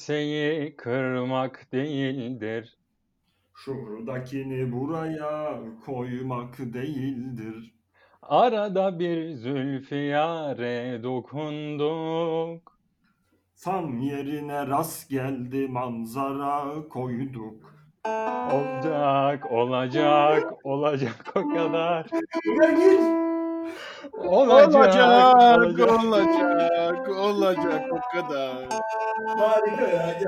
Kimseyi kırmak değildir. Şuradakini buraya koymak değildir. Arada bir zülfiyare dokunduk. Tam yerine rast geldi manzara koyduk. Olacak, olacak, olacak o kadar. Olacak, Olacak, olacak. Olacak, olacak o kadar. Harika ya.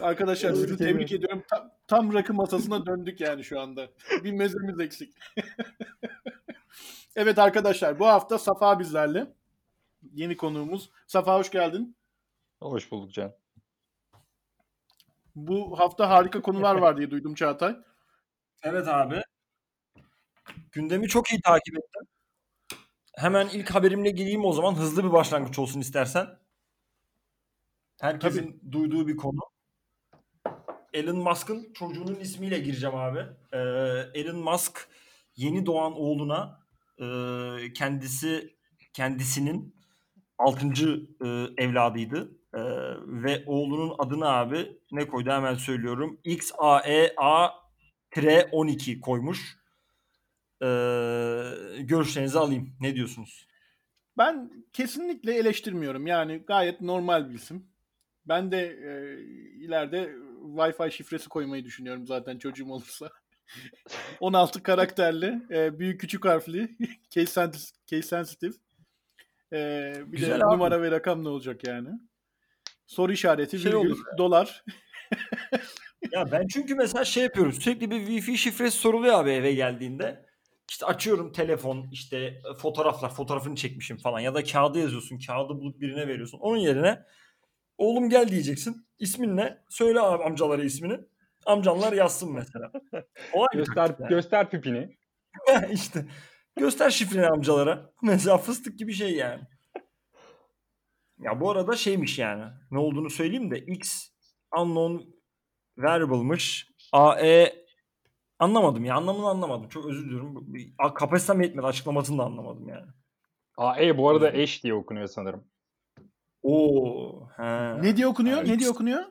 Arkadaşlar sizi Tebrik ediyorum. Tam, tam rakı masasına döndük yani şu anda. Bir mezemiz eksik. evet arkadaşlar bu hafta Safa bizlerle. Yeni konuğumuz. Safa hoş geldin. Hoş bulduk Can. Bu hafta harika konular var diye duydum Çağatay. Evet abi. Gündemi çok iyi takip ettim. Hemen ilk haberimle gireyim o zaman. Hızlı bir başlangıç olsun istersen. Herkesin duyduğu bir konu. Elon Musk'ın çocuğunun ismiyle gireceğim abi. Ee, Elon Musk yeni doğan oğluna e, kendisi kendisinin 6. E, evladıydı. E, ve oğlunun adını abi ne koydu hemen söylüyorum. XAEA-12 koymuş. E, görüşlerinizi alayım. Ne diyorsunuz? Ben kesinlikle eleştirmiyorum. Yani gayet normal bir isim. Ben de e, ileride Wi-Fi şifresi koymayı düşünüyorum zaten çocuğum olursa. 16 karakterli, e, büyük küçük harfli, case, sensitive, case sensitive. E, bir Güzel de abi. numara ve rakam ne olacak yani? Soru işareti, Şey virgül, dolar. Ya ben çünkü mesela şey yapıyorum. Sürekli bir Wi-Fi şifresi soruluyor abi eve geldiğinde. İşte açıyorum telefon işte e, fotoğraflar fotoğrafını çekmişim falan ya da kağıdı yazıyorsun kağıdı bulup birine veriyorsun. Onun yerine oğlum gel diyeceksin. İsmin ne? Söyle abi amcalara ismini. Amcanlar yazsın mesela. Olay Göster, yani. göster pipini. işte göster şifreni amcalara. Mesela fıstık gibi şey yani. Ya bu arada şeymiş yani. Ne olduğunu söyleyeyim de X unknown variable'mış. AE anlamadım ya. Anlamını anlamadım. Çok özür diliyorum. Kapasitem yetmedi. Açıklamasını da anlamadım yani. AE bu arada eş diye okunuyor sanırım. Oo. He. Ne diye okunuyor? Evet. Ne diye okunuyor?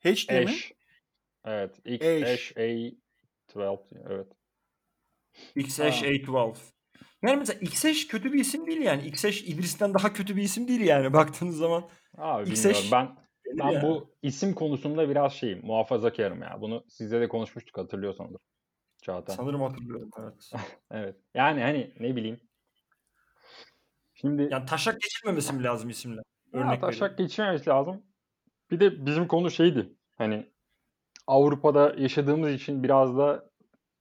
H diye mi? Eş. Evet. X, Eş. eş, A12. Evet. XH Ha. A12. Yani mesela XH kötü bir isim değil yani. XH İdris'ten daha kötü bir isim değil yani baktığınız zaman. Abi X bilmiyorum. eş- Ben ben Yani. bu isim konusunda biraz şeyim. Muhafazakarım ya. Bunu sizle de konuşmuştuk hatırlıyorsandır. Çağatay. Sanırım hatırlıyorum. Evet. Evet. Yani hani ne bileyim. Şimdi Yani taşak geçirmemesi mi lazım isimle? Ya Örnek taşak geçmemesi lazım. Bir de bizim konu şeydi. Hani Avrupa'da yaşadığımız için biraz da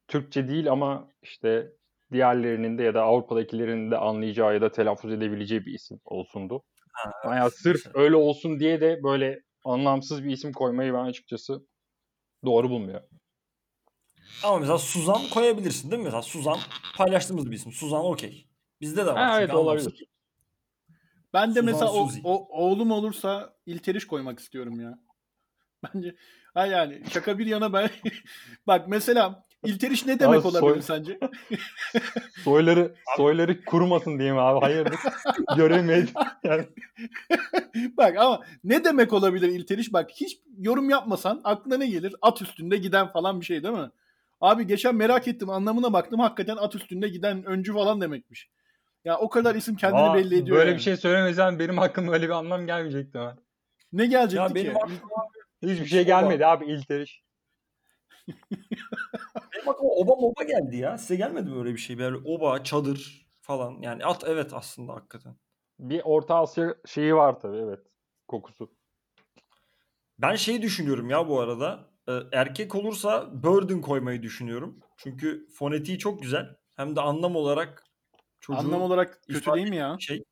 Türkçe değil ama işte diğerlerinin de ya da Avrupa'dakilerin de anlayacağı ya da telaffuz edebileceği bir isim olsundu. Ha, Yani sırf öyle olsun diye de böyle anlamsız bir isim koymayı ben açıkçası doğru bulmuyorum. Ama mesela Suzan koyabilirsin değil mi? Mesela Suzan paylaştığımız bir isim. Suzan okey. Bizde de var. Ha, çünkü evet, anlamsız. olabilir. Ben de Suzan mesela o, o- oğlum olursa İlteriş koymak istiyorum ya. Bence ha yani şaka bir yana ben bak mesela İlteriş ne demek Abi soy- olabilir sence? Soyları soyları kurumasın diyeyim abi. Hayırdır? Göremeyiz. Yani bak ama ne demek olabilir İlteriş? Bak hiç yorum yapmasan aklına ne gelir? At üstünde giden falan bir şey değil mi? Abi geçen merak ettim anlamına baktım hakikaten at üstünde giden öncü falan demekmiş. Ya o kadar isim kendini Aa, belli ediyor. Böyle yani. bir şey söylemesen benim aklıma öyle bir anlam gelmeyecekti ha. Ne gelecekti Ya ki? benim aklıma, Hiçbir şey Oba. gelmedi abi İlteriş. benim aklıma oba moba geldi ya. Size gelmedi mi öyle bir şey? Böyle oba, çadır falan. Yani at evet aslında hakikaten. Bir Orta Asya şeyi var tabii evet. Kokusu. Ben şeyi düşünüyorum ya bu arada. Ee, Erkek olursa burden koymayı düşünüyorum. Çünkü fonetiği çok güzel. Hem de anlam olarak çocuğu Anlam olarak kötü değil mi ya? şey.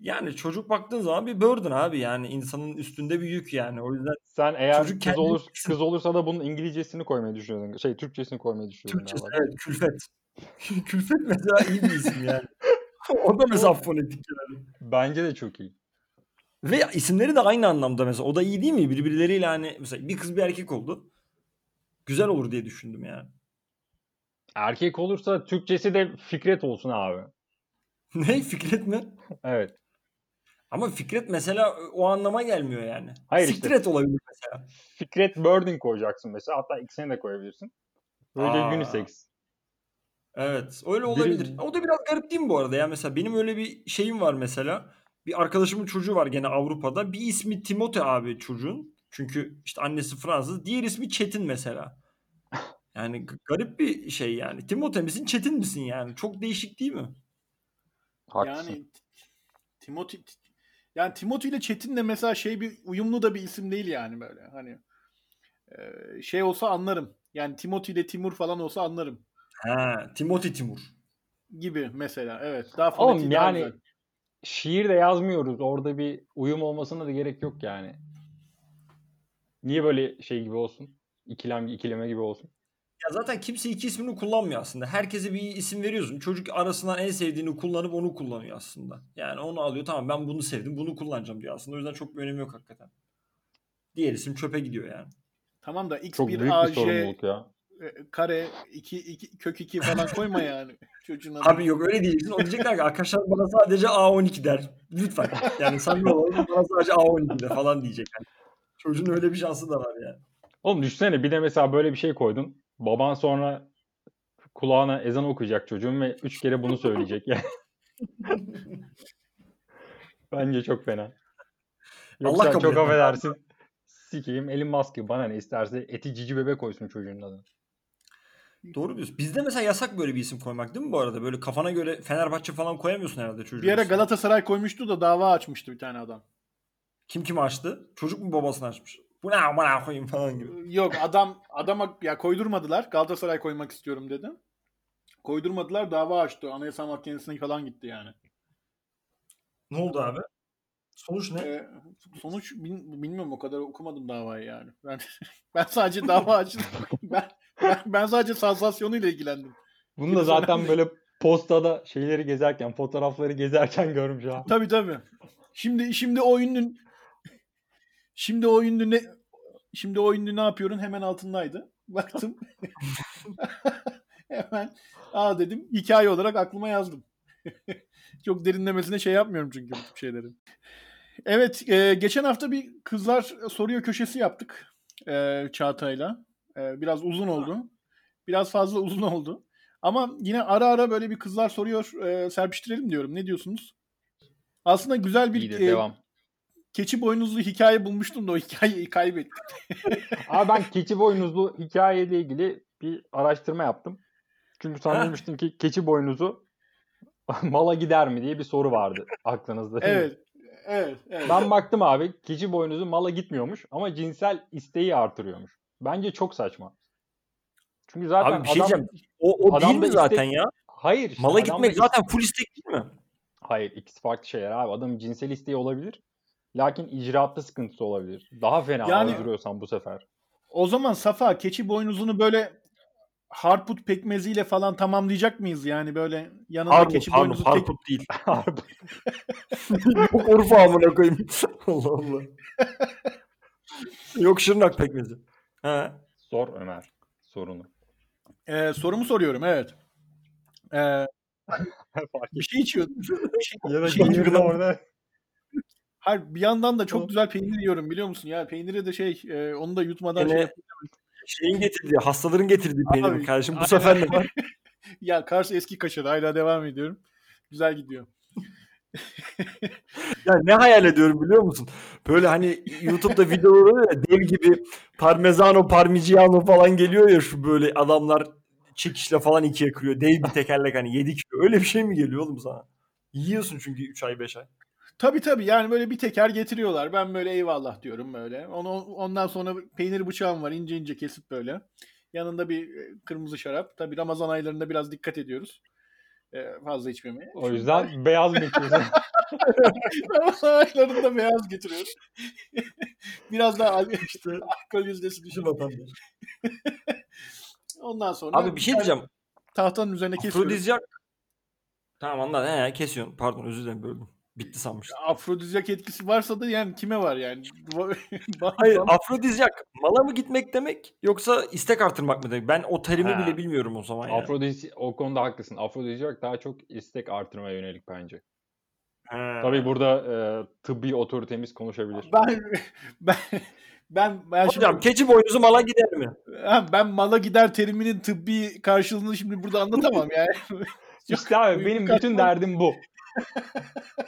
Yani çocuk baktığın zaman bir burden abi yani insanın üstünde bir yük yani. O yüzden Sen eğer Çocuk kız olur bilsin. kız olursa da bunun İngilizcesini koymayı düşünüyordun. Şey Türkçesini koymayı düşünüyordun. Türkçesi galiba. evet külfet. külfet mesela iyi bir isim yani. o da mesela fonetik yani. Bence de çok iyi. Ve isimleri de aynı anlamda mesela. O da iyi değil mi? Birbirleriyle hani mesela bir kız bir erkek oldu. Güzel olur diye düşündüm yani. Erkek olursa Türkçesi de Fikret olsun abi. ne? Fikret mi? Evet. Ama Fikret mesela o anlama gelmiyor yani. Hayır işte. Sikret olabilir mesela. Fikret Birding koyacaksın mesela. Hatta ikisini de koyabilirsin. Böyle Aa. unisex. Evet öyle Biri- olabilir. O da biraz garip değil mi bu arada ya? Mesela benim öyle bir şeyim var mesela. Bir arkadaşımın çocuğu var gene Avrupa'da. Bir ismi Timote abi çocuğun. Çünkü işte annesi Fransız. Diğer ismi Çetin mesela. Yani garip bir şey yani. Timote misin Çetin misin yani? Çok değişik değil mi? Haklısın. Yani Timothy yani Timothy ile Çetin de mesela şey bir uyumlu da bir isim değil yani böyle. Hani e, şey olsa anlarım. Yani Timothy ile Timur falan olsa anlarım Ha, Timothy Timur. gibi mesela. Evet. Daha Oğlum daha yani güzel. Şiir de yazmıyoruz. Orada bir uyum olmasına da gerek yok yani. Niye böyle şey gibi olsun? İkilem, ikileme gibi olsun. Ya zaten kimse iki ismini kullanmıyor aslında. Herkese bir isim veriyorsun. Çocuk arasından en sevdiğini kullanıp onu kullanıyor aslında. Yani onu alıyor tamam ben bunu sevdim bunu kullanacağım diyor aslında. O yüzden çok bir önemi yok hakikaten. Diğer isim çöpe gidiyor yani. Tamam da X1 Çok büyük bir AJ sorumluluk ya. E, kare 2 2 kök 2 falan koyma yani. Çocuğun adını. Abi yok öyle diyeceksin. O diyecekler ki arkadaşlar bana sadece A12 der. Lütfen. Yani samimi olalım bana sadece A12 de falan diyecek. Yani. Çocuğun öyle bir şansı da var yani. Oğlum düşünsene bir de mesela böyle bir şey koydun. Baban sonra kulağına ezan okuyacak çocuğun ve üç kere bunu söyleyecek. Yani. Bence çok fena. Yoksa Allah kabul çok affedersin. Sikeyim Elon Musk'ı bana ne isterse eti cici bebek koysun çocuğun adına. Doğru diyorsun. Bizde mesela yasak böyle bir isim koymak değil mi bu arada? Böyle kafana göre Fenerbahçe falan koyamıyorsun herhalde çocuğun Bir ara ismini. Galatasaray koymuştu da dava açmıştı bir tane adam. Kim kim açtı? Çocuk mu babasını açmış? Bu ne amına koyayım falan gibi. Yok adam adama ya koydurmadılar. Galatasaray koymak istiyorum dedi. Koydurmadılar dava açtı. Anayasa Mahkemesi'ne falan gitti yani. Ne oldu abi? Sonuç ne? Ee, sonuç bil- bilmiyorum o kadar okumadım davayı yani. Ben ben sadece dava açtım. ben, ben ben sadece sansasyonuyla ilgilendim. Bunu da zaten böyle postada şeyleri gezerken, fotoğrafları gezerken görmüş ha. Tabii tabii. Şimdi şimdi o ünlü şimdi o ünlü ne şimdi o ünlü ne yapıyorsun hemen altındaydı. Baktım. hemen aa dedim hikaye olarak aklıma yazdım. Çok derinlemesine şey yapmıyorum çünkü bu tip şeyleri. Evet, e, geçen hafta bir kızlar soruyor köşesi yaptık e, Çağatay'la. E, biraz uzun oldu. Biraz fazla uzun oldu. Ama yine ara ara böyle bir kızlar soruyor e, serpiştirelim diyorum. Ne diyorsunuz? Aslında güzel bir İyidir e, devam. keçi boynuzlu hikaye bulmuştum da o hikayeyi kaybettim. Abi ben keçi boynuzlu hikayeyle ilgili bir araştırma yaptım. Çünkü sana Ha. demiştim ki keçi boynuzu mala gider mi diye bir soru vardı aklınızda. değil mi? Evet. Evet. evet. Ben baktım abi keçi boynuzu mala gitmiyormuş ama cinsel isteği artırıyormuş. Bence çok saçma. Çünkü zaten Abi bir şey adam... O, o adam değil mi zaten istek- ya? Hayır. işte Mala adam gitmek da zaten full istek değil mi? Hayır ikisi farklı şeyler abi. Adamın cinsel isteği olabilir. Lakin icraatta sıkıntısı olabilir. Daha fena Yani- öldürüyorsan bu sefer. O zaman Safa keçi boynuzunu böyle harput pekmeziyle falan tamamlayacak mıyız? Yani böyle yanında Harput, keçi harput, boynuzu tek... harput değil. Yok Urfa amına koyayım. Allah Allah. Yok Şırnak pekmezi. He. Sor Ömer sorunu. Ee, sorumu soruyorum evet. Ee, Fark bir şey içiyordum. Bir şey- Ya da şey de içiyordum. orada. Hayır, bir yandan da çok güzel peynir yiyorum biliyor musun? Ya peyniri de şey e, onu da yutmadan Gene şey şeyin getirdiği, hastaların getirdiği peynir kardeşim? Bu aynen. sefer ne var? Ya Kars eski kaşar hala devam ediyorum. Güzel gidiyor. Ya ne hayal ediyorum biliyor musun? Böyle hani YouTube'da videolar oluyor ya dev gibi parmezano, parmigiano falan geliyor ya şu böyle adamlar çekişle falan ikiye kırıyor. Dev bir tekerlek hani 7 kilo. Öyle bir şey mi geliyor oğlum sana? Yiyorsun çünkü 3 ay 5 ay. Tabii tabii yani böyle bir teker getiriyorlar. Ben böyle eyvallah diyorum böyle. Onu, ondan sonra peynir bıçağım var ince ince kesip böyle. Yanında bir e, kırmızı şarap. Tabii Ramazan aylarında biraz dikkat ediyoruz. E, fazla içmemeye. O yüzden beyaz mı içiyorsun? Ramazan aylarında beyaz getiriyoruz. biraz daha işte alkol yüzdesi düşün. Ondan sonra Abi bir şey diyeceğim. tahtanın üzerine kesiyoruz. Afrodizyak. Tamam anladım. He, kesiyorsun. Pardon özür dilerim böldüm. Bitti sanmıştım. Afrodizyak etkisi varsa da yani kime var yani? Hayır afrodizyak mala mı gitmek demek yoksa istek artırmak mı demek? Ben o terimi Ha. bile bilmiyorum o zaman yani. Afrodisi o konuda haklısın. Afrodizyak daha çok istek artırmaya yönelik bence. He. Tabii burada e, tıbbi otoritemiz konuşabilir. Ben ben ben ben şimdi- Hocam keçi boynuzu mala gider mi? Ha, ben mala gider teriminin tıbbi karşılığını şimdi burada anlatamam yani. İşte abi benim bütün derdim bu.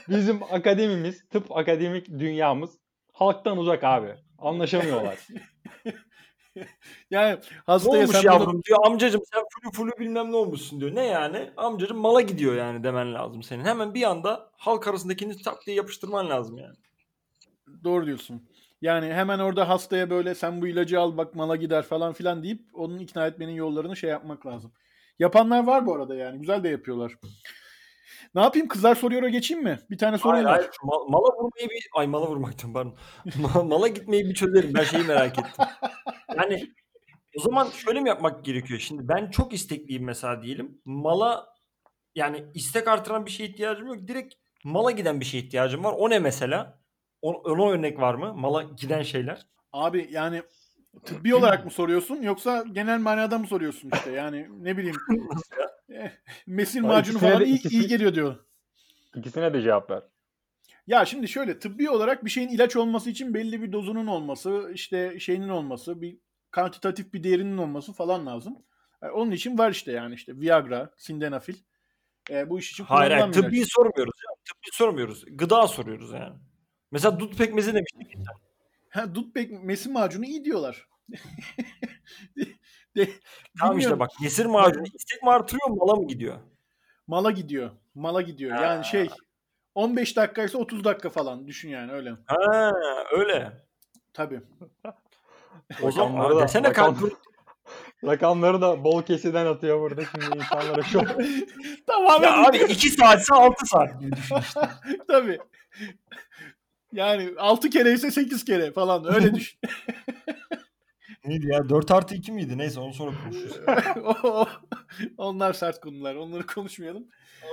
Bizim akademimiz, tıp akademik dünyamız halktan uzak abi. Anlaşamıyorlar. Yani Ne hastaya olmuş sen yavrum bunu- diyor amcacım sen flu flu bilmem ne olmuşsun diyor. Ne yani? Amcacım mala gidiyor yani demen lazım senin. Hemen bir anda halk arasındakini tak diye yapıştırman lazım yani. Doğru diyorsun. Yani hemen orada hastaya böyle sen bu ilacı al bak mala gider falan filan deyip onun ikna etmenin yollarını şey yapmak lazım. Yapanlar var bu arada yani. Güzel de yapıyorlar. Ne yapayım? Kızlar soruyor'a geçeyim mi? Bir tane sorun Hayır, mal- mala vurmayı bir ay mala vurmaktan pardon. Ma- mala gitmeyi bir çözelim. Ben şeyi merak ettim. Yani o zaman şöyle mi yapmak gerekiyor? Şimdi ben çok istekliyim mesela diyelim. Mala yani istek artıran bir şeye ihtiyacım yok. Direkt mala giden bir şeye ihtiyacım var. O ne mesela? Ona örnek var mı? Mala giden şeyler. Abi yani tıbbi olarak mı soruyorsun yoksa genel manada mı soruyorsun işte? Yani ne bileyim. Mesil macunu ikisine falan de- iyi, ikisi- iyi geliyor diyor. İkisine de cevap ver. Ya şimdi şöyle tıbbi olarak bir şeyin ilaç olması için belli bir dozunun olması, işte şeyinin olması, bir kantitatif bir değerinin olması falan lazım. E, onun için var işte yani işte Viagra, Sildenafil. E, bu iş için Hayır, hayır tıbbi ilaç. sormuyoruz ya. Tıbbi sormuyoruz. Gıda soruyoruz yani. Mesela dut pekmezi demiştik. Ha, dut pek mesin macunu iyi diyorlar. De- Tamam işte bak yesir macunu istek mi artırıyor mala mı gidiyor? Mala gidiyor. Mala gidiyor. Ha. Yani şey 15 dakikaysa 30 dakika falan düşün yani öyle. Ha öyle. Tabii. O zaman desene rakam- kalp Rakamları da bol kesiden atıyor burada şimdi insanlara şu Tamamen Ya abi 2 saatse 6 saat gibi düşün işte. Tabii. Yani 6 kere ise 8 kere falan öyle düşün. Neydi ya 4 artı 2 miydi? Neyse onu sonra konuşuruz. Onlar sert konular. Onları konuşmayalım.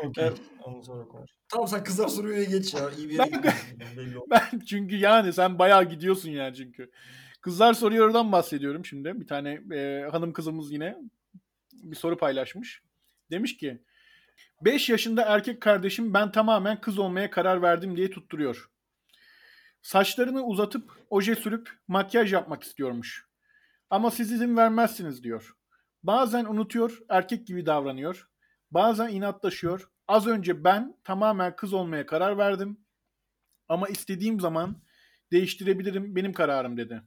Okey. Onu sonra konuşuruz. Tamam sen kızlar soruya geç ya. İyi bir yere Ben-. Ben çünkü yani sen bayağı gidiyorsun yani çünkü. Kızlar soruyordan bahsediyorum şimdi. Bir tane e, hanım kızımız yine bir soru paylaşmış. Demiş ki 5 yaşında erkek kardeşim ben tamamen kız olmaya karar verdim diye tutturuyor. Saçlarını uzatıp oje sürüp makyaj yapmak istiyormuş. Ama siz izin vermezsiniz diyor. Bazen unutuyor, erkek gibi davranıyor. Bazen inatlaşıyor. Az önce ben tamamen kız olmaya karar verdim. Ama istediğim zaman değiştirebilirim benim kararım dedi.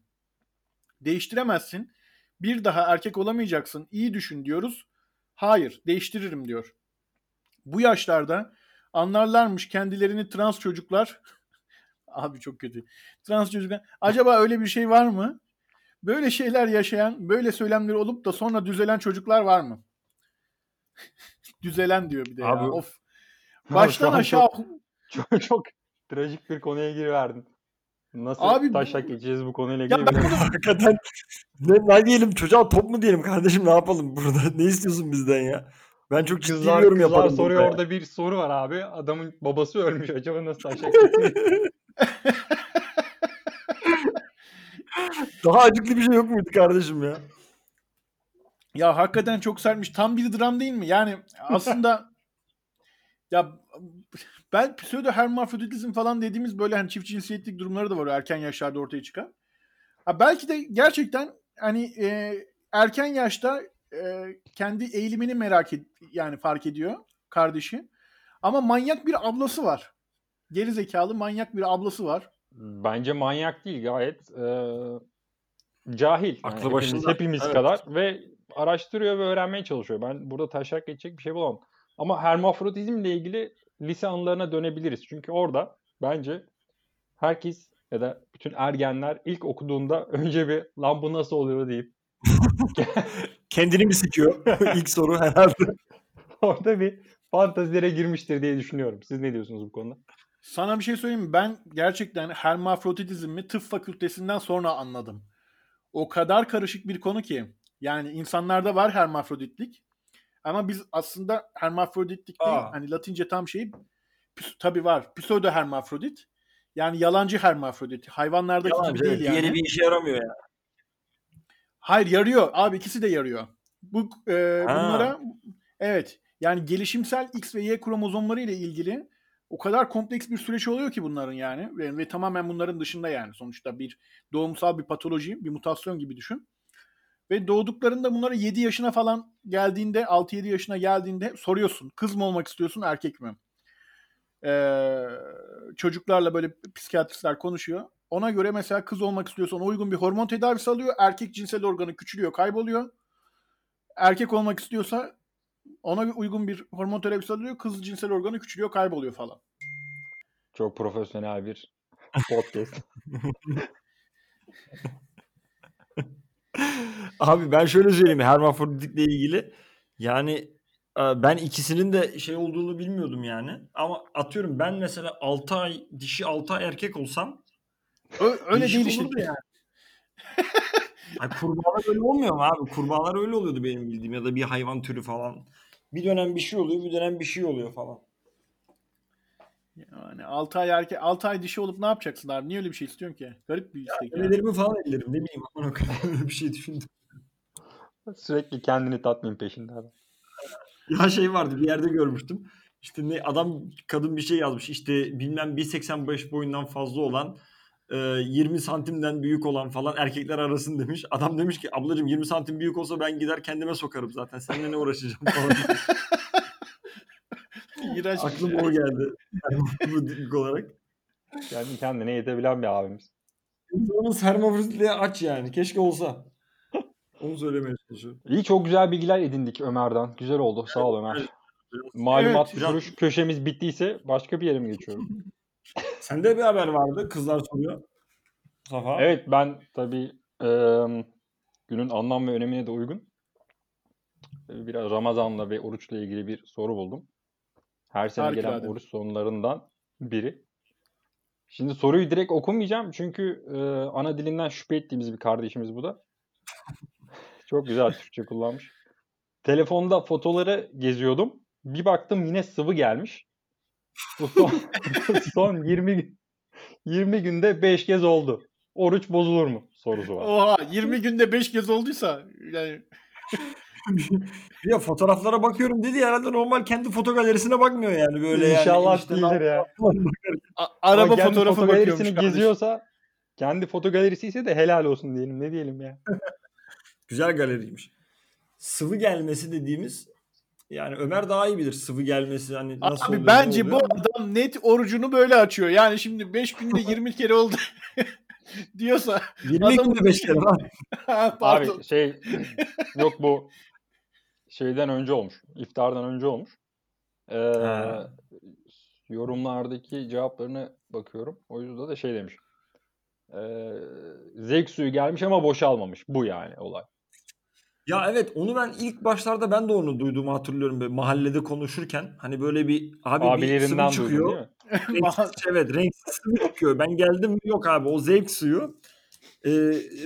Değiştiremezsin. Bir daha erkek olamayacaksın. İyi düşün diyoruz. Hayır, değiştiririm diyor. Bu yaşlarda anlarlarmış kendilerini trans çocuklar. Abi çok kötü. Trans çocuklar. Acaba öyle bir şey var mı? Böyle şeyler yaşayan, böyle söylemleri olup da sonra düzelen çocuklar var mı? düzelen diyor bir de Abi- ya. Of. Baştan an aşağı çok, çok trajik bir konuya giriverdin. Nasıl Abi taşak geçeceğiz bu konuyla Ya ilgili ben bilmiyorum. Hakikaten ne, ne diyelim çocuğa top mu diyelim kardeşim ne yapalım burada? Ne istiyorsun bizden ya? Ben çok ciddi Kızlar, yorum kızlar yaparım. soruyor orada bir soru var abi. Adamın babası ölmüş. Acaba nasıl taşak? Daha acıklı bir şey yok muydu kardeşim ya? Ya hakikaten çok sertmiş. Tam bir dram değil mi? Yani aslında ya ben pseudo hermafroditizm falan dediğimiz böyle hani çift cinsiyetlik durumları da var erken yaşlarda ortaya çıkan. Ha belki de gerçekten hani e, erken yaşta e, kendi eğilimini merak et yani fark ediyor kardeşi. Ama manyak bir ablası var. Geri zekalı manyak bir ablası var. Bence manyak değil gayet e, cahil. Yani Aklı hepimiz, başında. hepimiz Evet. kadar ve araştırıyor ve öğrenmeye çalışıyor. Ben burada taşak geçecek bir şey bulamam. Ama hermafrodizmle ilgili lise anılarına dönebiliriz. Çünkü orada bence herkes ya da bütün ergenler ilk okuduğunda önce bir lan bu nasıl oluyor deyip Kendini mi sikiyor? İlk soru herhalde. orada bir fantazilere girmiştir diye düşünüyorum. Siz ne diyorsunuz bu konuda? Sana bir şey söyleyeyim mi? Ben gerçekten hermafroditizmi tıp fakültesinden sonra anladım. O kadar karışık bir konu ki. Yani insanlarda var hermafroditlik. Ama biz aslında hermafroditlik değil. Aa. Hani Latince tam şey tabii var. Pseudo hermafrodit. Yani yalancı hermafrodit. Hayvanlardaki Yalancı, gibi değil yani. Diğeri bir işe yaramıyor ya. Hayır yarıyor. Abi ikisi de yarıyor. Bu e, Ha. bunlara evet yani gelişimsel X ve Y kromozomları ile ilgili o kadar kompleks bir süreç oluyor ki bunların yani ve, ve tamamen bunların dışında yani sonuçta bir doğumsal bir patoloji, bir mutasyon gibi düşün. Ve doğduklarında bunlara 7 yaşına falan geldiğinde, 6-7 yaşına geldiğinde soruyorsun. Kız mı olmak istiyorsun, erkek mi? Ee, çocuklarla böyle psikiyatristler konuşuyor. Ona göre mesela kız olmak istiyorsan uygun bir hormon tedavisi alıyor. Erkek cinsel organı küçülüyor, kayboluyor. Erkek olmak istiyorsa ona uygun bir hormon tedavisi alıyor. Kız cinsel organı küçülüyor, kayboluyor falan. Çok profesyonel bir podcast. Abi ben şöyle söyleyeyim hermafroditikle ilgili. Yani e, ben ikisinin de şey olduğunu bilmiyordum yani. Ama atıyorum ben mesela 6 ay dişi 6 ay erkek olsam Ö- öyle değil işte. olurdu yani. Ay kurbağalar öyle olmuyor mu abi? Kurbağalar öyle oluyordu benim bildiğim ya da bir hayvan türü falan. Bir dönem bir şey oluyor, bir dönem bir şey oluyor falan. Yani 6 ay erkek, 6 ay dişi olup ne yapacaksın abi? Niye öyle bir şey istiyorsun ki? Garip bir istek. yani. Önelerimi falan ellerim ne bileyim amına koyayım öyle bir şey düşündüm. Sürekli kendini tatmin peşinde adam. Ya şey vardı bir yerde görmüştüm. İşte ne adam kadın bir şey yazmış. İşte bilmem 1.85 boyundan fazla olan 20 santimden büyük olan falan erkekler arasın demiş. Adam demiş ki ablacığım 20 santim büyük olsa ben gider kendime sokarım zaten. Seninle ne uğraşacağım falan. İğrenç bir Aklıma şey. o geldi. Yani bu olarak. Kendi kendine yetebilen bir abimiz. İnsanımız hermafroditliğe aç yani. Keşke olsa. Onu söylemeye çalışıyorum. İyi çok güzel bilgiler edindik Ömer'den. Güzel oldu. Sağ ol Ömer. evet. Malumat Evet, biraz- köşemiz bittiyse başka bir yere mi geçiyorum? Sende bir haber vardı. Kızlar soruyor. Safa. Evet ben tabii eee, günün anlam ve önemine de uygun e, biraz Ramazan'la ve oruçla ilgili bir soru buldum. Her sene gelen Harikulade. oruç sonlarından biri. Şimdi soruyu direkt okumayacağım çünkü e, ana dilinden şüphe ettiğimiz bir kardeşimiz bu da. Çok güzel Türkçe kullanmış. Telefonda fotoları geziyordum. Bir baktım yine sıvı gelmiş. Bu son, son 20 gün- 20 günde 5 kez oldu. Oruç bozulur mu? Sorusu var. Oha 20 günde 5 kez olduysa yani Ya fotoğraflara bakıyorum dedi ya, herhalde normal kendi foto galerisine bakmıyor yani böyle yani. İnşallah işte değildir ya. a- araba Ama fotoğrafı foto galerisini kardeşim. geziyorsa kendi foto galerisi ise de helal olsun diyelim. Ne diyelim ya. Güzel galeriymiş. Sıvı gelmesi dediğimiz yani Ömer daha iyi bilir sıvı gelmesi hani nasıl oluyor, Abi ne bence bu oluyor. adam net orucunu böyle açıyor. Yani şimdi 5 günde 20 kere oldu diyorsa 20 adam- günde 5 kere lan. pardon. Abi şey yok bu şeyden önce olmuş. İftardan önce olmuş. Ee, Ha. yorumlardaki cevaplarına bakıyorum. O yüzden de şey demiş. Ee, zevk suyu gelmiş ama boşalmamış. Bu yani olay. Ya evet onu ben ilk başlarda ben de onu duyduğumu hatırlıyorum böyle mahallede konuşurken hani böyle bir abi bir Abilerinden sıvı duydun çıkıyor. değil mi? Renksiz, evet renksiz sıvı çıkıyor. Ben geldim yok abi o zevk suyu. Ee,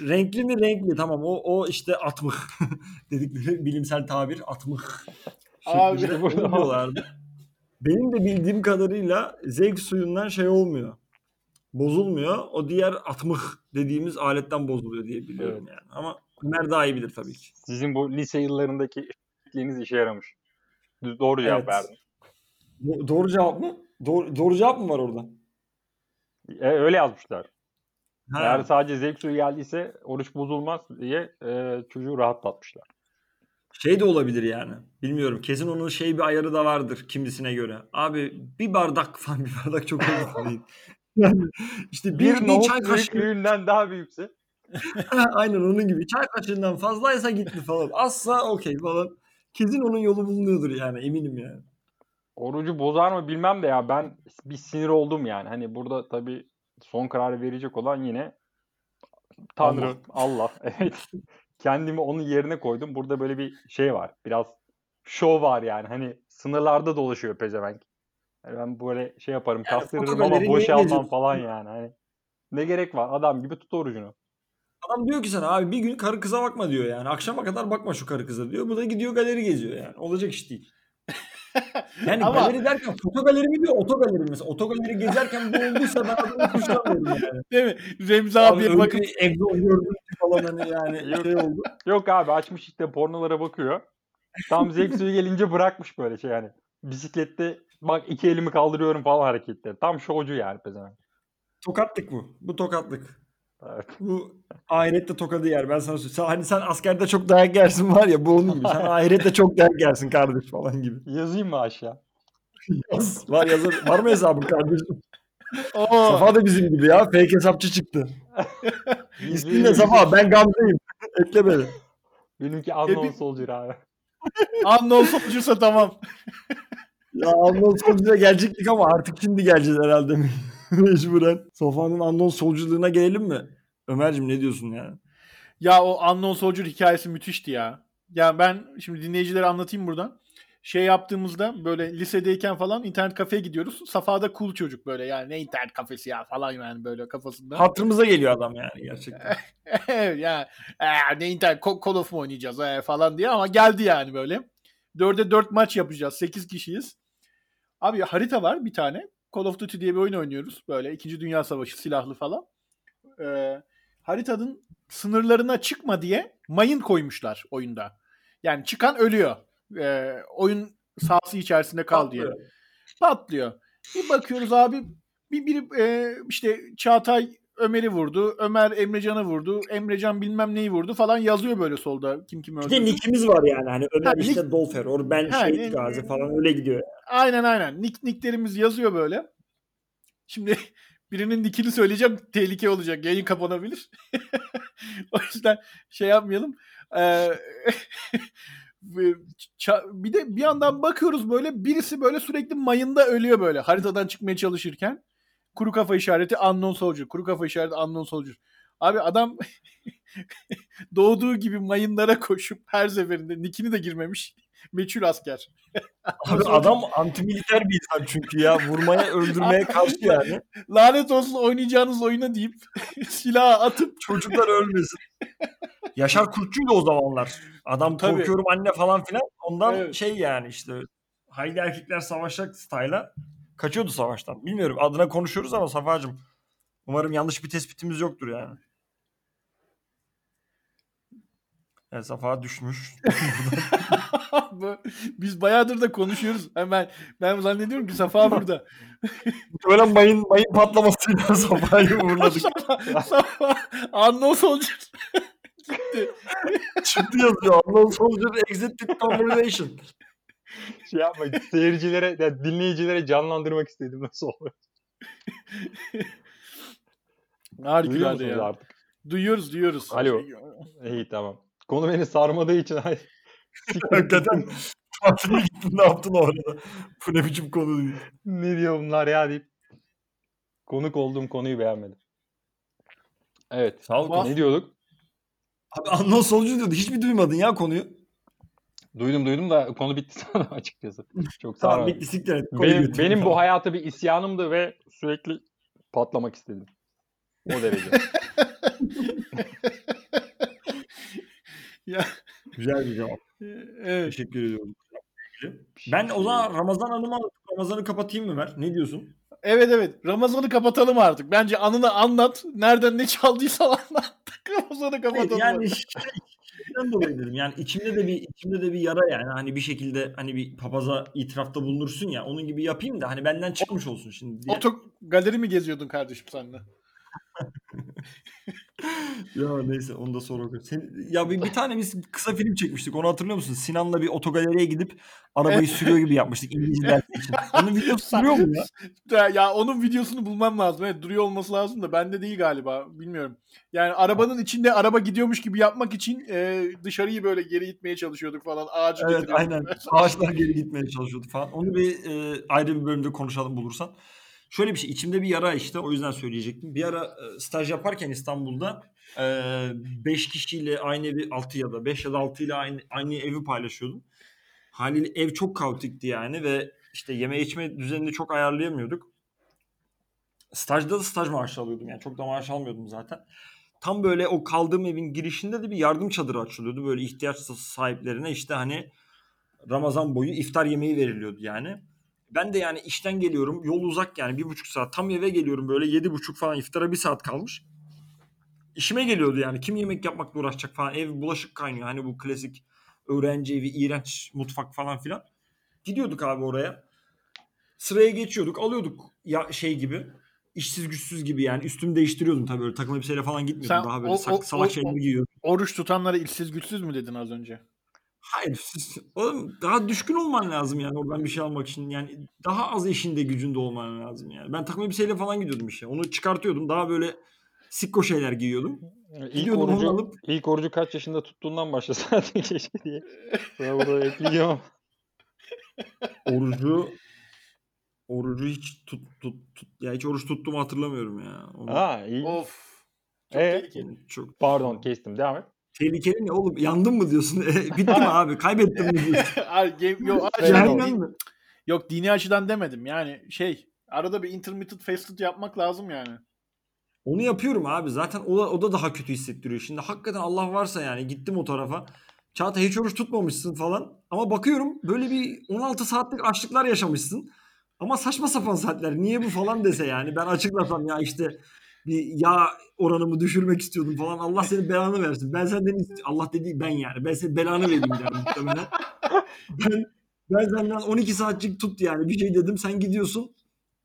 renkli mi renkli tamam o o işte atmık dedikleri bilimsel tabir atmık. Abi. şeklinde. Benim de bildiğim kadarıyla zevk suyundan şey olmuyor. Bozulmuyor. O diğer atmık dediğimiz aletten bozuluyor diye biliyorum yani. Ama Ömer daha iyi bilir tabii ki. Sizin bu lise yıllarındaki eşitliğiniz işe yaramış. Düz- Doğru cevap Evet. verdin. Do- doğru cevap mı? Doğru, doğru cevap mı var orada? E, öyle yazmışlar. Ha. Eğer sadece zevk suyu geldiyse oruç bozulmaz diye e, çocuğu rahatlatmışlar. Şey de olabilir yani. Bilmiyorum. Kesin onun şey bir ayarı da vardır kimisine göre. Abi bir bardak falan bir bardak çok oldu değil. Yani işte bir, Bir bir nohut çay kaşığı daha büyükse aynen onun gibi. Çay kaşığından fazlaysa gitti falan. Azsa okey falan. Kesin onun yolu bulunuyordur yani eminim yani. orucu bozar mı bilmem de ya ben bir sinir oldum yani. Hani burada tabii son kararı verecek olan yine Tanrı, Allah. Evet. Kendimi onun yerine koydum. Burada böyle bir şey var. Biraz şov var yani. Hani sınırlarda dolaşıyor pezevenk. Yani ben böyle şey yaparım, Yani kastırırım ama boşalmam falan yani. Hani ne gerek var? Adam gibi tut orucunu. Adam diyor ki sana abi bir gün karı kıza bakma diyor yani. Akşama kadar bakma şu karı kıza diyor. Bu da gidiyor galeri geziyor yani. Olacak iş değil. Yani Ama- galeri derken foto galeri mi diyor oto galeri? Mesela oto galeri gezerken bu olduysa ben adamı kuşlanmıyorum yani. Değil mi? Remzi Abi abiye bakıp bir egzoz gördüm falan hani yani Yok. şey oldu. Yok abi açmış işte pornolara bakıyor. Tam zevk suyu gelince bırakmış böyle şey yani. Bisiklette bak iki elimi kaldırıyorum falan hareketleri. Tam şovcu yani pezevenk. Tokatlık bu. Bu tokatlık. Evet. Bu ahirette tokadı yer. Ben sana söyleyeyim. Sen, hani sen askerde çok dayak yersin var ya bu onun gibi. Sen ahirette çok dayak yersin kardeş falan gibi. Yazayım mı aşağı? Yaz. Var yazar. Var mı hesabın kardeşim? Oo, Safa da bizim gibi ya. Fake hesapçı çıktı. İsmin ne Safa? Ben Gamze'yim. Ekle beni. Benimki unknown Epi- soldier abi. unknown soldier'sa tamam. Ya Unknown Soldier'a gelecektik ama artık şimdi geleceğiz herhalde mecburen. Safa'nın Unknown Soldier'lığına gelelim mi? Ömer'cim ne diyorsun ya? Ya o Unknown Soldier hikayesi müthişti ya. Ya ben şimdi dinleyicilere anlatayım buradan. Şey yaptığımızda böyle lisedeyken falan internet kafeye gidiyoruz. Safa'da cool çocuk böyle yani ne internet kafesi ya falan yani böyle kafasında. Hatırımıza geliyor adam yani gerçekten. Evet ya "Ee, ne internet Call of mu oynayacağız ee, falan diye ama geldi yani böyle. Dörde dört maç yapacağız. Sekiz kişiyiz. Abi harita var bir tane. Call of Duty diye bir oyun oynuyoruz. Böyle İkinci Dünya Savaşı silahlı falan. Ee, haritanın sınırlarına çıkma diye mayın koymuşlar oyunda. Yani çıkan ölüyor. Ee, oyun sahası içerisinde kal diye Patlıyor. patlıyor. Bir bakıyoruz abi bir biri e, işte Çağatay Ömer'i vurdu. Ömer Emrecan'ı vurdu. Emrecan bilmem neyi vurdu falan yazıyor böyle solda kim kimi Bir de öldürdü. nickimiz var yani. Hani Ömer Ha, işte nick- Dolfer, or ben Ha, Şehit Gazi falan öyle gidiyor. Aynen aynen. Nick, nicklerimiz yazıyor böyle. Şimdi birinin nickini söyleyeceğim. Tehlike olacak. Yayın kapanabilir. o yüzden şey yapmayalım. Ee, bir de bir yandan bakıyoruz böyle birisi böyle sürekli mayında ölüyor böyle haritadan çıkmaya çalışırken. Kuru kafa işareti unknown soldier. Kuru kafa işareti unknown soldier. Abi adam doğduğu gibi mayınlara koşup her seferinde nickini de girmemiş. Meçhul asker. Abi adam antimiliter bir insan çünkü ya. Vurmaya, öldürmeye karşı yani. Lanet olsun oynayacağınız oyuna deyip silahı atıp Çocuklar ölmesin. Yaşar Kurtçu'ydu o zamanlar. Adam Tabii. korkuyorum anne falan filan. Ondan Evet. şey yani işte haydi erkekler savaşacak style'a kaçıyordu savaştan. Bilmiyorum adına konuşuyoruz ama Safa'cığım umarım yanlış bir tespitimiz yoktur yani. Evet, Safa düşmüş. Biz bayağıdır da konuşuyoruz. Hemen ben zannediyorum ki Safa burada. Böyle mayın, mayın patlamasıyla Safa'yı uğurladık. Safa, unknown soldier. Gitti. Çıktı yazıyor. Unknown Soldier Exited Conversation. Şey yapma seyircilere, ya dinleyicilere canlandırmak istedim nasıl olur. Harikulade ya. artık? Duyuyoruz duyuyoruz. Alo. İyi tamam. Konu beni sarmadığı için ay. Hakikaten tatile gittin ne yaptın orada? Bu ne biçim konu değil. ne diyor bunlar ya deyip konuk olduğum konuyu beğenmedim. Evet. Sağ ol. Ne diyorduk? Abi Unknown Soldier diyordu. Hiç mi duymadın ya konuyu? Duydum duydum da konu bitti sonra açıkçası. Çok Tamam sarmadı. bitti siktir et. Benim, benim bu Tamam. hayata bir isyanımdı ve sürekli patlamak istedim. O derece. Ya, Güzel bir cevap. evet. Teşekkür ediyorum. Ben o zaman Ramazan Hanım'a Ramazan'ı kapatayım mı Ömer? Ne diyorsun? Evet evet. Ramazan'ı kapatalım artık. Bence anını anlat. Nereden ne çaldıysan anlat. Ramazan'ı kapatalım. yani şeyden dolayı dedim. Yani içimde de bir içimde de bir yara yani. Hani bir şekilde hani bir papaza itirafta bulunursun ya. Onun gibi yapayım da hani benden çıkmış olsun şimdi diye. Oto galeri mi geziyordun kardeşim sen? Ya neyse onu da sonra. Sen, ya bir, bir tane biz kısa film çekmiştik. Onu hatırlıyor musun? Sinan'la bir otogaleriye gidip arabayı sürüyor gibi yapmıştık İngilizce dersi için. Onun videosu duruyor mu ya? Ya, onun videosunu bulmam lazım. Evet duruyor olması lazım da bende değil galiba. Bilmiyorum. Yani arabanın içinde araba gidiyormuş gibi yapmak için e, dışarıyı böyle geri itmeye çalışıyorduk falan. Ağacı Evet aynen. Ağaçlar geri gitmeye çalışıyordu falan. Onu bir e, ayrı bir bölümde konuşalım bulursan. Şöyle bir şey. içimde bir yara işte. O yüzden söyleyecektim. Bir ara e, staj yaparken İstanbul'da 5 kişiyle aynı evi 6 ya da 5 ya da 6 ile aynı, aynı evi paylaşıyordum. Haliyle ev çok kaotikti yani ve işte yeme içme düzenini çok ayarlayamıyorduk. Stajda da staj maaşı alıyordum yani çok da maaş almıyordum zaten. Tam böyle o kaldığım evin girişinde de bir yardım çadırı açılıyordu. Böyle ihtiyaç sahiplerine işte hani Ramazan boyu iftar yemeği veriliyordu yani. Ben de yani işten geliyorum. Yol uzak yani bir buçuk saat. Tam eve geliyorum böyle yedi buçuk falan iftara bir saat kalmış. İşime geliyordu yani. Kim yemek yapmakla uğraşacak falan. Ev bulaşık kaynıyor. Hani bu klasik öğrenci evi, iğrenç mutfak falan filan. Gidiyorduk abi oraya. Sıraya geçiyorduk. Alıyorduk ya şey gibi. işsiz güçsüz gibi yani. Üstümü değiştiriyordum tabii öyle takım elbiseyle falan gitmiyordum. Sen Daha böyle o- sak- o- salak şeyler giyiyordum. Oruç tutanlara işsiz güçsüz mü dedin az önce? Hayır. siz- Oğlum daha düşkün olman lazım yani oradan bir şey almak için. Yani daha az işinde gücünde olman lazım yani. Ben takım elbiseyle falan gidiyordum işe. Onu çıkartıyordum. Daha böyle sikko şeyler giyiyordum. İlk Gidiyordum orucu, alıp ilk orucu kaç yaşında tuttuğundan başlasaydın keşke diye. Sonra burada ama. Orucu orucu hiç tut, tut, tut ya hiç oruç tuttuğumu hatırlamıyorum ya. Onu- Ha iyi. Of. Çok Ee? tehlikeli. Çok Pardon kestim. Devam et. tehlikeli ne oğlum? Yandın mı diyorsun? E, Bitti mi abi? Kaybettin mi diyorsun? Yok, Cehennem mi? yok dini açıdan demedim. Yani şey arada bir intermittent fasting yapmak lazım yani. Onu yapıyorum abi. Zaten o, da- o da daha kötü hissettiriyor. Şimdi hakikaten Allah varsa yani gittim o tarafa. Çağatay hiç oruç tutmamışsın falan. Ama bakıyorum böyle bir 16 saatlik açlıklar yaşamışsın. Ama saçma sapan saatler. Niye bu falan dese yani. Ben açıklasam ya işte bir yağ oranımı düşürmek istiyordum falan. Allah senin belanı versin. Ben senden Allah dediği ben yani. Ben senin belanı vereyim der muhtemelen. ben, ben senden 12 saatlik tut yani. Bir şey dedim sen gidiyorsun.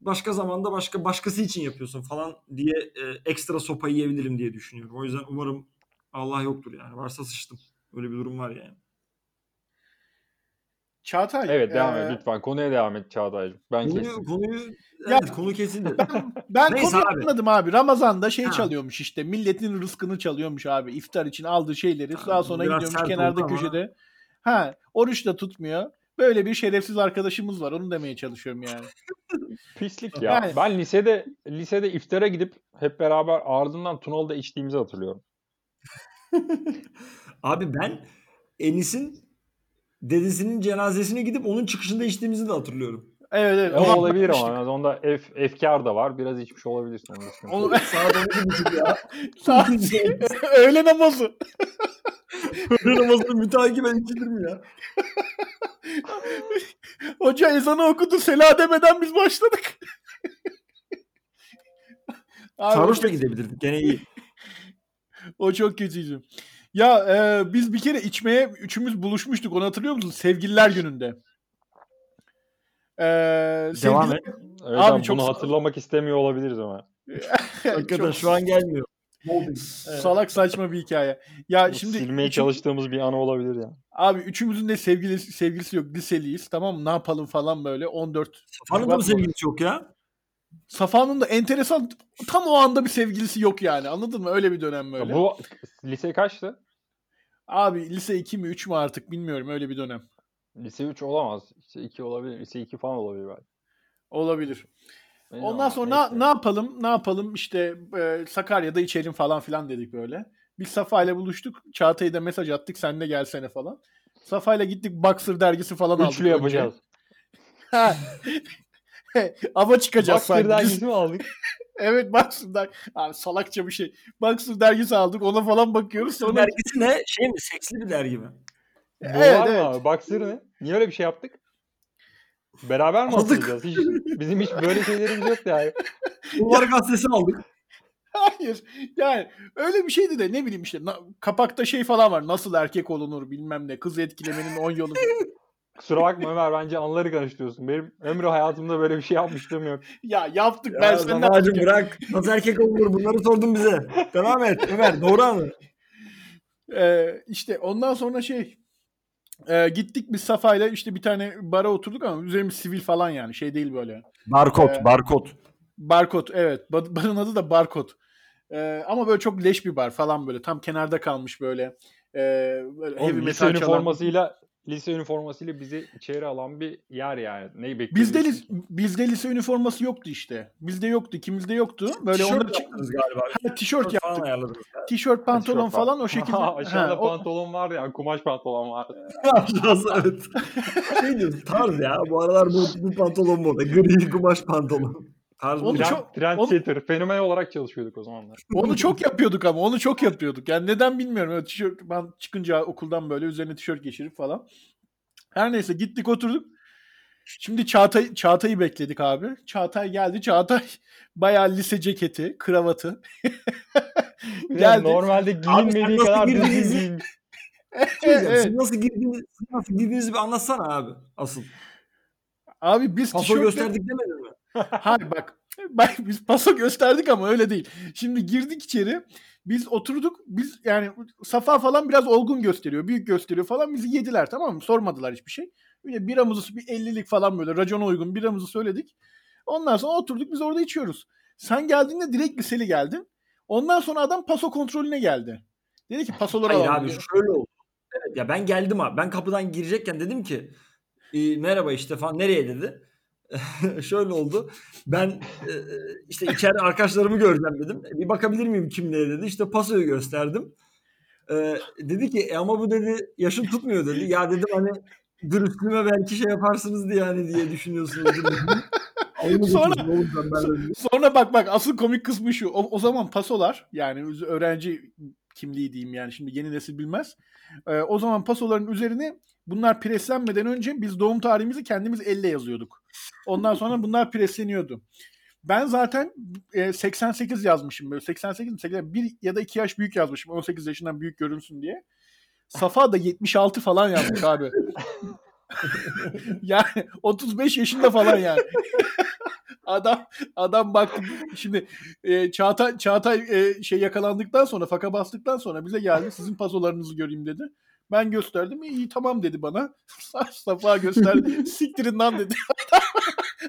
Başka zamanda başka başkası için yapıyorsun falan diye e, ekstra sopa yiyebilirim diye düşünüyorum. O yüzden umarım Allah yoktur yani. Varsa sıçtım. Öyle bir durum var yani. Çağatay. Evet devam e, et lütfen. Konuya devam et Çağatay'cığım. Ben Konuyu, kestim. konuyu Ya- evet, konu kesildi. Ben Neyse konuyu abi. anladım abi. Ramazan'da şey Ha. çalıyormuş işte. Milletin rızkını çalıyormuş abi. İftar için aldığı şeyleri daha sonra gidiyormuş kenarda oldu ama. köşede. Ha, oruç da tutmuyor. Böyle bir şerefsiz arkadaşımız var. Onu demeye çalışıyorum yani. Pislik ya. Yani- Ben lisede lisede iftara gidip hep beraber ardından Tunalı'da içtiğimizi hatırlıyorum. Abi ben Enis'in dedesinin cenazesine gidip onun çıkışında içtiğimizi de hatırlıyorum. Evet evet. O olabilir ama onda ef, efkar da var. Biraz içmiş olabilirsin. Onu. Saat 12.30 ya. saat öğle namazı. Öğle namazını müteakiben içilir mi ya? Hoca ezanı okudu. Sela demeden biz başladık. Sarhoş da gidebilirdik. Gene iyi. O çok kötüydü. Ya e, biz bir kere içmeye üçümüz buluşmuştuk. Onu hatırlıyor musun? Sevgililer gününde. E, Devam sevgili- et. Evet, Abi abi çok bunu hatırlamak istemiyor olabiliriz ama. Hakikaten Çok şu an gelmiyor. Salak saçma bir hikaye. Ya Bu şimdi silmeye üçü- çalıştığımız bir anı olabilir ya. abi üçümüzün de sevgilisi, sevgilisi yok. Liseliyiz. Tamam mı? Ne yapalım falan böyle. 14 Safa'nın da mı sevgilisi yok ya? Safa'nın da enteresan tam o anda bir sevgilisi yok yani. Anladın mı? Öyle bir dönem böyle. Bu lise kaçtı? Abi lise 2 mi 3 mü artık bilmiyorum. Öyle bir dönem. Lise 3 olamaz. Lise 2 olabilir. Lise 2 falan olabilir belki. Olabilir. Neyse Ondan ama sonra neyse. ne yapalım? Ne yapalım? İşte e, Sakarya'da içelim falan filan dedik böyle. Biz Safa ile buluştuk. Çağatay'a da mesaj attık. Sen de gelsene falan. Safa ile gittik Boxer dergisi falan aldık. Üçlü yapacağız. Ha. Ava çıkacağız Boxer sanki. dergisi mi aldık? evet Boxer dergisi. Abi salakça bir şey. Boxer dergisi aldık. Ona falan bakıyoruz. Sonra... Dergisi ne? Şey mi? Seksli bir dergi mi? Bu Evet, var mı evet. abi? Boxer ne? Niye öyle bir şey yaptık? Beraber mi Aldık. hatırlayacağız? Hiç, bizim hiç böyle şeylerimiz yoktu yani. Duvar gazetesi aldık. Hayır. Yani öyle bir şeydi de ne bileyim işte na- kapakta şey falan var. Nasıl erkek olunur bilmem ne. Kız etkilemenin 10 yolu. Kusura bakma Ömer bence anıları karıştırıyorsun. Benim ömrü hayatımda böyle bir şey yapmışlığım yok. ya yaptık ben Ya senden Zafacım bırak. Nasıl erkek olunur? Bunları sordun bize. Devam et Ömer. Doğru anı. Ee, işte ondan sonra şey e, gittik biz Safa'yla işte bir tane bara oturduk ama üzerimiz sivil falan yani şey değil böyle. Barkod. Ee, barkod. Barkod evet. Ba- Barın adı da Barkod. Ee, ama böyle çok leş bir bar falan böyle. Tam kenarda kalmış böyle. Ee, böyle heavy Oğlum, lise metal çalan. üniformasıyla lise üniformasıyla bizi içeri alan bir yer yani. Neyi bekliyoruz? Bizde, lis- bizde lise üniforması yoktu işte. Bizde yoktu. İkimizde yoktu. Böyle Tişört onları çı- yaptınız galiba. Ha, tişört Tişört falan yaptık. ayarladınız. Tişört, pantolon falan o şekilde. Aşağıda Ha, o- pantolon vardı yani kumaş pantolon vardı. Aşağısı evet. şey diyorsun tarz ya. Bu aralar bu, bu pantolon moda. Gri kumaş pantolon. Tarz. Onu çok- Trendsetter, fenomen olarak çalışıyorduk o zamanlar. Onu çok yapıyorduk ama onu çok yapıyorduk. Yani neden bilmiyorum. Öyle tişört, ben çıkınca okuldan böyle üzerine tişört geçirip falan. Her neyse gittik oturduk. Şimdi Çağatay, Çağatay'ı bekledik abi. Çağatay geldi. Çağatay bayağı lise ceketi, kravatı. Yani geldi. normalde giyinmediği kadar düzgün giyinmiş. Şey Evet. Nasıl girdiğinizi, nasıl girdiğinizi bir anlatsana abi. Asıl. Abi biz Paso tişörtle- gösterdik demedin mi? Hayır bak. Bak biz paso gösterdik ama öyle değil. Şimdi girdik içeri. Biz oturduk. Biz yani Safa falan biraz olgun gösteriyor. Büyük gösteriyor falan. Bizi yediler tamam mı? Sormadılar hiçbir şey. Yine biramızı bir 50'lik falan böyle racona uygun biramızı söyledik. Ondan sonra oturduk biz orada içiyoruz. Sen geldiğinde direkt liseli geldin. Ondan sonra adam paso kontrolüne geldi. Dedi ki pasoları Hayır abi şöyle oldu. Evet ya ben geldim abi. Ben kapıdan girecekken dedim ki "E, merhaba işte falan nereye dedi. şöyle oldu. Ben e, işte içeride arkadaşlarımı göreceğim dedim. "E, Bir bakabilir miyim kimliğe dedi. İşte pasoyu gösterdim. E, dedi ki e ama bu dedi yaşın tutmuyor dedi. Ya dedim hani dürüstlüğüme belki şey yaparsınız diye hani diye düşünüyorsunuz. Sonra-. Sonra bak bak asıl komik kısmı şu. O, o zaman pasolar yani öğrenci kimliği diyeyim yani şimdi yeni nesil bilmez. Ee, o zaman pasoların üzerine bunlar preslenmeden önce biz doğum tarihimizi kendimiz elle yazıyorduk. Ondan sonra bunlar presleniyordu. Ben zaten e, 88 yazmışım böyle 88 mi 80 bir ya da 2 yaş büyük yazmışım 18 yaşından büyük görünsün diye. Safa da 76 falan yazmış abi. yani 35 yaşında falan yani. Adam adam baktı şimdi e, Çağatay Çağatay e, şey yakalandıktan sonra faka bastıktan sonra bize geldi sizin pasolarınızı göreyim dedi. Ben gösterdim. İyi tamam dedi bana. Safa gösterdi. Siktirin lan dedi.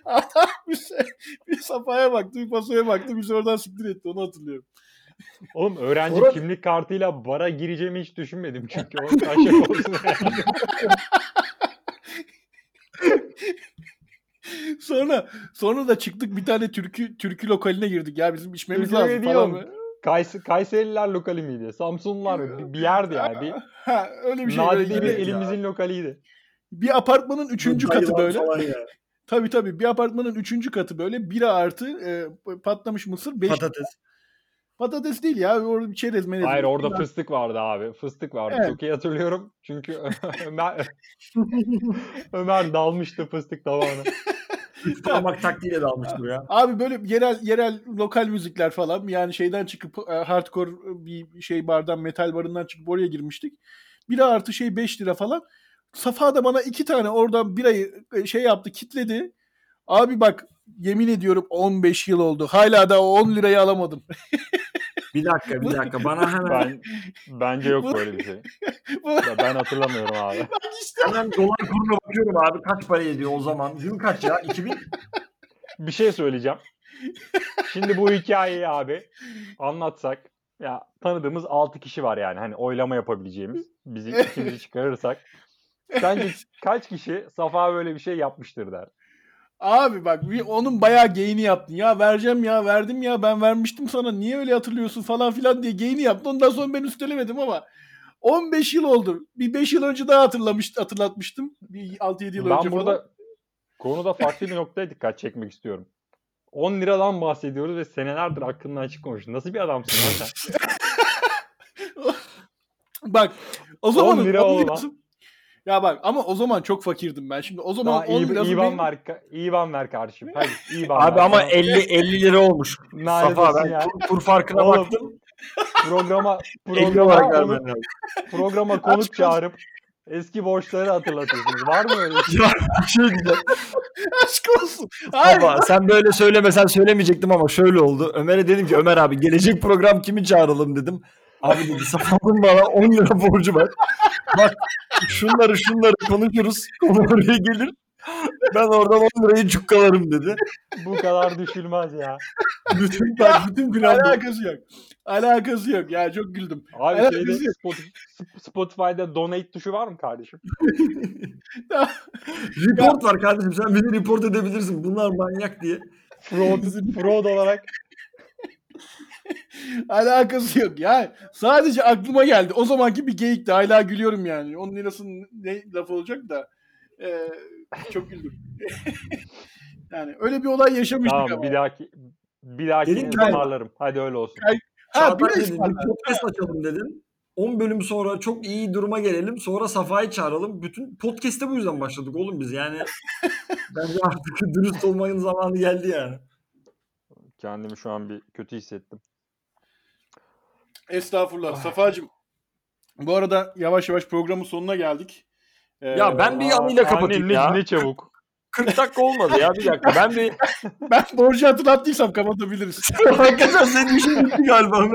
Adam bir, şey, bir Safa'ya baktı, bir pasoya baktı. Bizi oradan siktir etti. Onu hatırlıyorum. Oğlum öğrenci Sonra- kimlik kartıyla bara gireceğimi hiç düşünmedim çünkü o taşak olsun. Sonra sonra da çıktık bir tane türkü türkü lokaline girdik. Ya bizim içmemiz lazım falan. oğlum. Kays Kayseriler lokali miydi? Samsunlular mı? Bir, bir yerdi yani. Bir, Ha, öyle bir şey. böyle nadide bir evet ya. elimizin lokaliydi. Bir apartmanın üçüncü katı Dayılar böyle. Tabii tabii bir apartmanın üçüncü katı böyle bira artı e, patlamış mısır beş Patates. patates değil ya orada bir çerez melez. Hayır orada fıstık vardı abi. Fıstık vardı. Evet. Çok iyi hatırlıyorum. Çünkü Ömer Ömer dalmıştı fıstık tabağına. Parmak taktiğiyle dalmıştır ya. Abi böyle yerel yerel lokal müzikler falan yani şeyden çıkıp e, hardcore bir şey bardan metal barından çıkıp oraya girmiştik. Bira artı şey 5 lira falan. Safa da bana iki tane oradan birayı e, şey yaptı kitledi. Abi bak yemin ediyorum 15 yıl oldu. Hala da o 10 lirayı alamadım. Bir dakika bir dakika bana hemen Ben bence yok böyle bir şey. Ya ben hatırlamıyorum abi. hemen dolar kuruna bakıyorum abi kaç para ediyor o zaman. Yıl kaç ya? 2000 Bir şey söyleyeceğim. Şimdi bu hikayeyi abi anlatsak ya tanıdığımız 6 kişi var yani hani oylama yapabileceğimiz. Bizi ikimizi çıkarırsak. Sence kaç kişi Safa böyle bir şey yapmıştır der. Abi bak bir onun bayağı geyini yaptın. Ya vereceğim ya verdim ya ben vermiştim sana niye öyle hatırlıyorsun falan filan diye geyini yaptın. Ondan sonra ben üstelemedim ama 15 yıl oldu. Bir 5 yıl önce daha hatırlamış, hatırlatmıştım. Bir 6-7 yıl önce Ben burada falan. konuda farklı bir noktaya dikkat çekmek istiyorum. 10 liradan bahsediyoruz ve senelerdir aklından çıkmamış. Nasıl bir adamsın lan sen? Bak o zaman 10 lira oldu Ya bak ama o zaman çok fakirdim ben. Şimdi o zaman Daha 10 iyi, lirası İvan benim- ver, İvan ver kardeşim. Hadi İvan Abi ver. ama Tamam. 50 50 lira olmuş. Safa ben ya. kur, kur farkına Oğlum, baktım. Programa 50 olarak programa konuk, programa konuk çağırıp eski borçları hatırlatıyorsunuz. Var mı öyle şey? Ya bir şey diyeceğim. Aşk olsun. Hayır. Baba, sen böyle söylemesen söylemeyecektim ama şöyle oldu. Ömer'e dedim ki Ömer abi gelecek program kimi çağıralım dedim. Abi dedi Safa'nın bana 10 lira borcu var. Bak şunları şunları konuşuruz. Konu oraya gelir. Ben oradan 10 lirayı cukkalarım dedi. Bu kadar düşülmez ya. Bütün bak bütün plan. Alakası yok. Alakası yok. Ya çok güldüm. Abi Evet, şeyde Spotify, Spotify'da donate tuşu var mı kardeşim? Report var kardeşim sen beni report edebilirsin. Bunlar manyak diye. Fraud, fraud olarak Alakası yok. Ya sadece aklıma geldi. O zamanki bir geyikti. Hala gülüyorum yani. 10 lirasının ne laf olacak da. Ee, çok güldüm. yani öyle bir olay yaşamıştık tamam ama. bir dahaki bir dahaki Dedim ki- ısmarlarım. Hadi öyle olsun. Ha, Çağatay bir podcast açalım dedin. 10 bölüm sonra çok iyi duruma gelelim. Sonra Safa'yı çağıralım. Bütün podcast'te bu yüzden başladık oğlum biz. Yani bence artık dürüst olmanın zamanı geldi yani. Kendimi şu an bir kötü hissettim. Estağfurullah. Safacığım. Bu arada yavaş yavaş programın sonuna geldik. Ee, Ya ben bir anıyla anne kapatayım ne, ya. ne çabuk. 40 dakika olmadı ya bir dakika. Ben bir Ben borcu hatırlattıysam kapatabiliriz. hakikaten senin işin bitti galiba.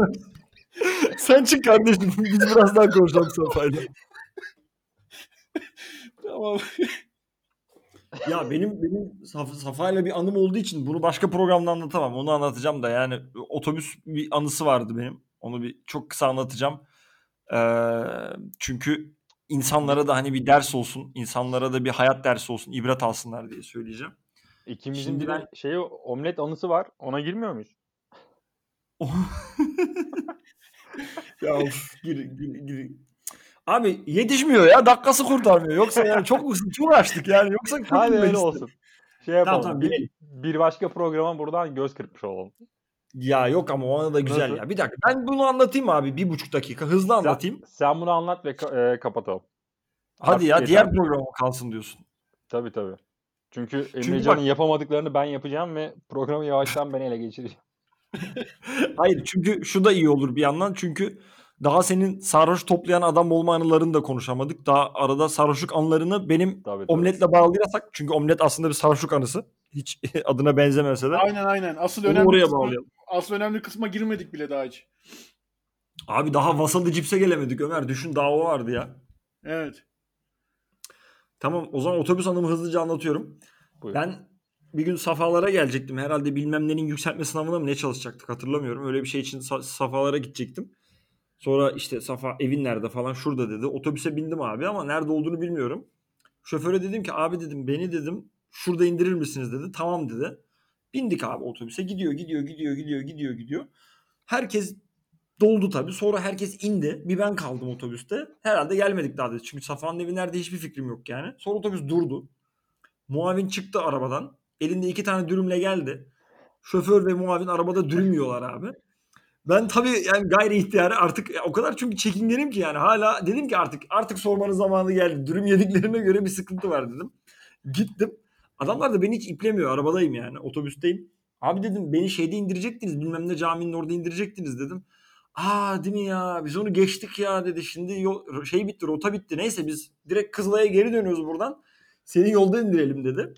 Sen çık kardeşim. Biz biraz daha konuşalım Safa'yla. tamam. Ya benim benim Saf- Safa'yla bir anım olduğu için bunu başka programda anlatamam. Onu anlatacağım da yani otobüs bir anısı vardı benim. Onu bir çok kısa anlatacağım. Ee, çünkü insanlara da hani bir ders olsun, insanlara da bir hayat dersi olsun, ibret alsınlar diye söyleyeceğim. İkimizin Şimdi bir ben- şeyi omlet anısı var. Ona girmiyor muyuz? ya of, gir, gir, gir. Abi yetişmiyor ya dakikası kurtarmıyor. Yoksa yani çok çok açtık yani. Yoksa Hadi öyle isterim. olsun. Şey yapalım. tamam, bir, girelim. bir başka programa buradan göz kırpmış olalım. Ya yok ama o da güzel Nasıl? ya. Bir dakika ben bunu anlatayım abi bir buçuk dakika hızlı Sen, anlatayım. sen bunu anlat ve ka- e, kapatalım. Hadi Artık ya yeter. diğer programa kalsın diyorsun. Tabii tabii. Çünkü Emrecan'ın bak- yapamadıklarını ben yapacağım ve programı yavaştan ben ele geçireceğim. Hayır çünkü şu da iyi olur bir yandan. Çünkü daha senin sarhoş toplayan adam olma anılarını da konuşamadık. Daha arada sarhoşluk anılarını benim Tabii, tabii. omletle bağlayasak. Çünkü omlet aslında bir sarhoşluk anısı. Hiç adına benzemese de. Aynen aynen. Asıl önemli oraya bağlayalım. Asıl önemli kısma girmedik bile daha hiç. Abi daha Vasalı Cips'e gelemedik Ömer. Düşün daha o vardı ya. Evet. Tamam o zaman otobüs anımı hızlıca anlatıyorum. Buyur. Ben bir gün safalara gelecektim. Herhalde bilmem nenin yükseltme sınavına mı ne çalışacaktık hatırlamıyorum. Öyle bir şey için sa- safalara gidecektim. Sonra işte Safa evin nerede falan şurada dedi. Otobüse bindim abi ama nerede olduğunu bilmiyorum. Şoföre dedim ki abi dedim beni dedim şurada indirir misiniz dedi. Tamam dedi. Bindik abi otobüse gidiyor gidiyor gidiyor gidiyor gidiyor gidiyor. Herkes doldu tabii. Sonra herkes indi. Bir ben kaldım otobüste. Herhalde gelmedik daha dedi. Çünkü Safa'nın evi nerede hiçbir fikrim yok yani. Sonra otobüs durdu. Muavin çıktı arabadan. Elinde iki tane dürümle geldi. Şoför ve muavin arabada dürüm yiyorlar abi. Ben tabii yani gayri ihtiyarı artık o kadar çünkü çekingenim ki yani hala dedim ki artık artık sormanın zamanı geldi. Dürüm yediklerine göre bir sıkıntı var dedim. Gittim. Adamlar da beni hiç iplemiyor. Arabadayım yani. Otobüsteyim. Abi dedim beni şeyde indirecektiniz. Bilmem ne caminin orada indirecektiniz dedim. Aa değil mi ya? Biz onu geçtik ya dedi. Şimdi yol, şey bitti, rota bitti. Neyse biz direkt Kızılay'a geri dönüyoruz buradan. Seni yolda indirelim dedi.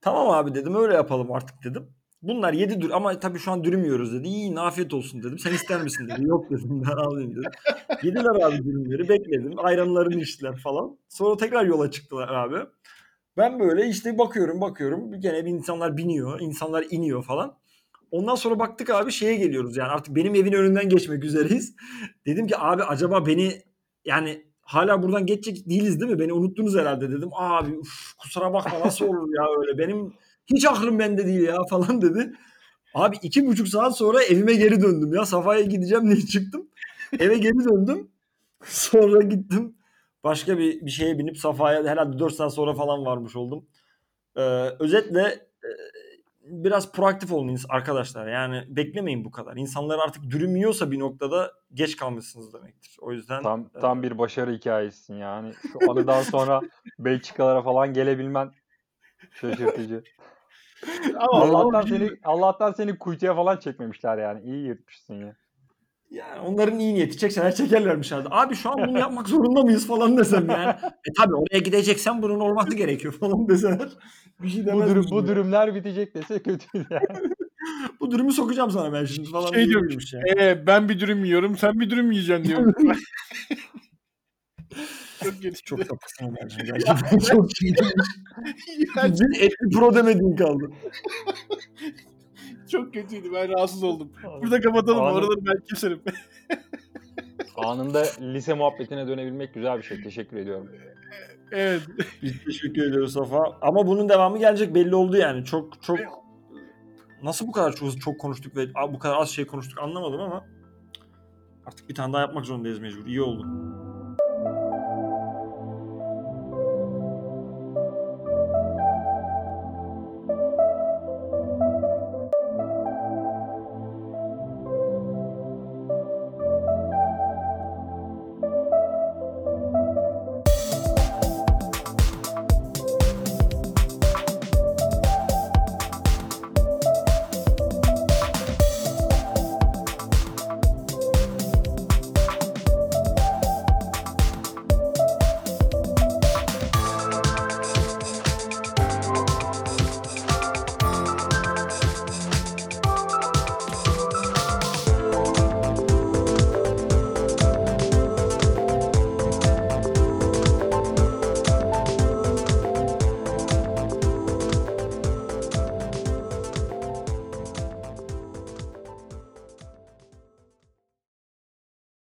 Tamam abi dedim öyle yapalım artık dedim. Bunlar yedi dür ama tabii şu an dürüm dedi. İyi afiyet olsun dedim. Sen ister misin dedi. Yok dedim ben alayım dedim. Yediler abi dürümleri bekledim. Ayranlarını içtiler falan. Sonra tekrar yola çıktılar abi. Ben böyle işte bakıyorum bakıyorum. Gene bir insanlar biniyor. insanlar iniyor falan. Ondan sonra baktık abi şeye geliyoruz yani artık benim evin önünden geçmek üzereyiz. Dedim ki abi acaba beni yani hala buradan geçecek değiliz değil mi? Beni unuttunuz herhalde dedim. Abi uf, kusura bakma nasıl olur ya öyle benim hiç aklım bende değil ya falan dedi. Abi iki buçuk saat sonra evime geri döndüm ya. Safa'ya gideceğim diye çıktım. Eve geri döndüm. Sonra gittim. Başka bir, bir şeye binip Safa'ya herhalde 4 saat sonra falan varmış oldum. Ee, özetle e, biraz proaktif olun ins- arkadaşlar. Yani beklemeyin bu kadar. İnsanlar artık dürüm yiyorsa bir noktada geç kalmışsınız demektir. O yüzden Tam e, tam bir başarı hikayesisin yani. Şu anıdan sonra Belçikalara falan gelebilmen şaşırtıcı. Ama Allah'tan seni Allah'tan seni kuytuya falan çekmemişler yani. İyi yırtmışsın ya. Yani onların iyi niyeti çekseler çekerlermiş herhalde. Abi şu an bunu yapmak zorunda mıyız falan desem yani. E tabi oraya gideceksen bunun olması gerekiyor falan deseler. Bir şey Bu, misin bu ya? dürümler bitecek dese yani. Bu dürümü sokacağım sana ben şimdi falan. Şey diyormuş, yani. Ee, ben bir dürüm yiyorum, sen bir dürüm yiyeceksin diyor. çok kötü. Çok Ömerciğim gerçekten çok Bir etli pro demediğin kaldı. Çok kötüydü. Ben rahatsız oldum. Burada kapatalım. Anladım. Oraları ben keserim. Anında lise muhabbetine dönebilmek güzel bir şey. Teşekkür ediyorum. evet. Biz teşekkür ediyoruz Safa. Ama bunun devamı gelecek belli oldu yani. Çok çok nasıl bu kadar çok, çok konuştuk ve bu kadar az şey konuştuk anlamadım ama artık bir tane daha yapmak zorundayız mecbur. İyi oldu.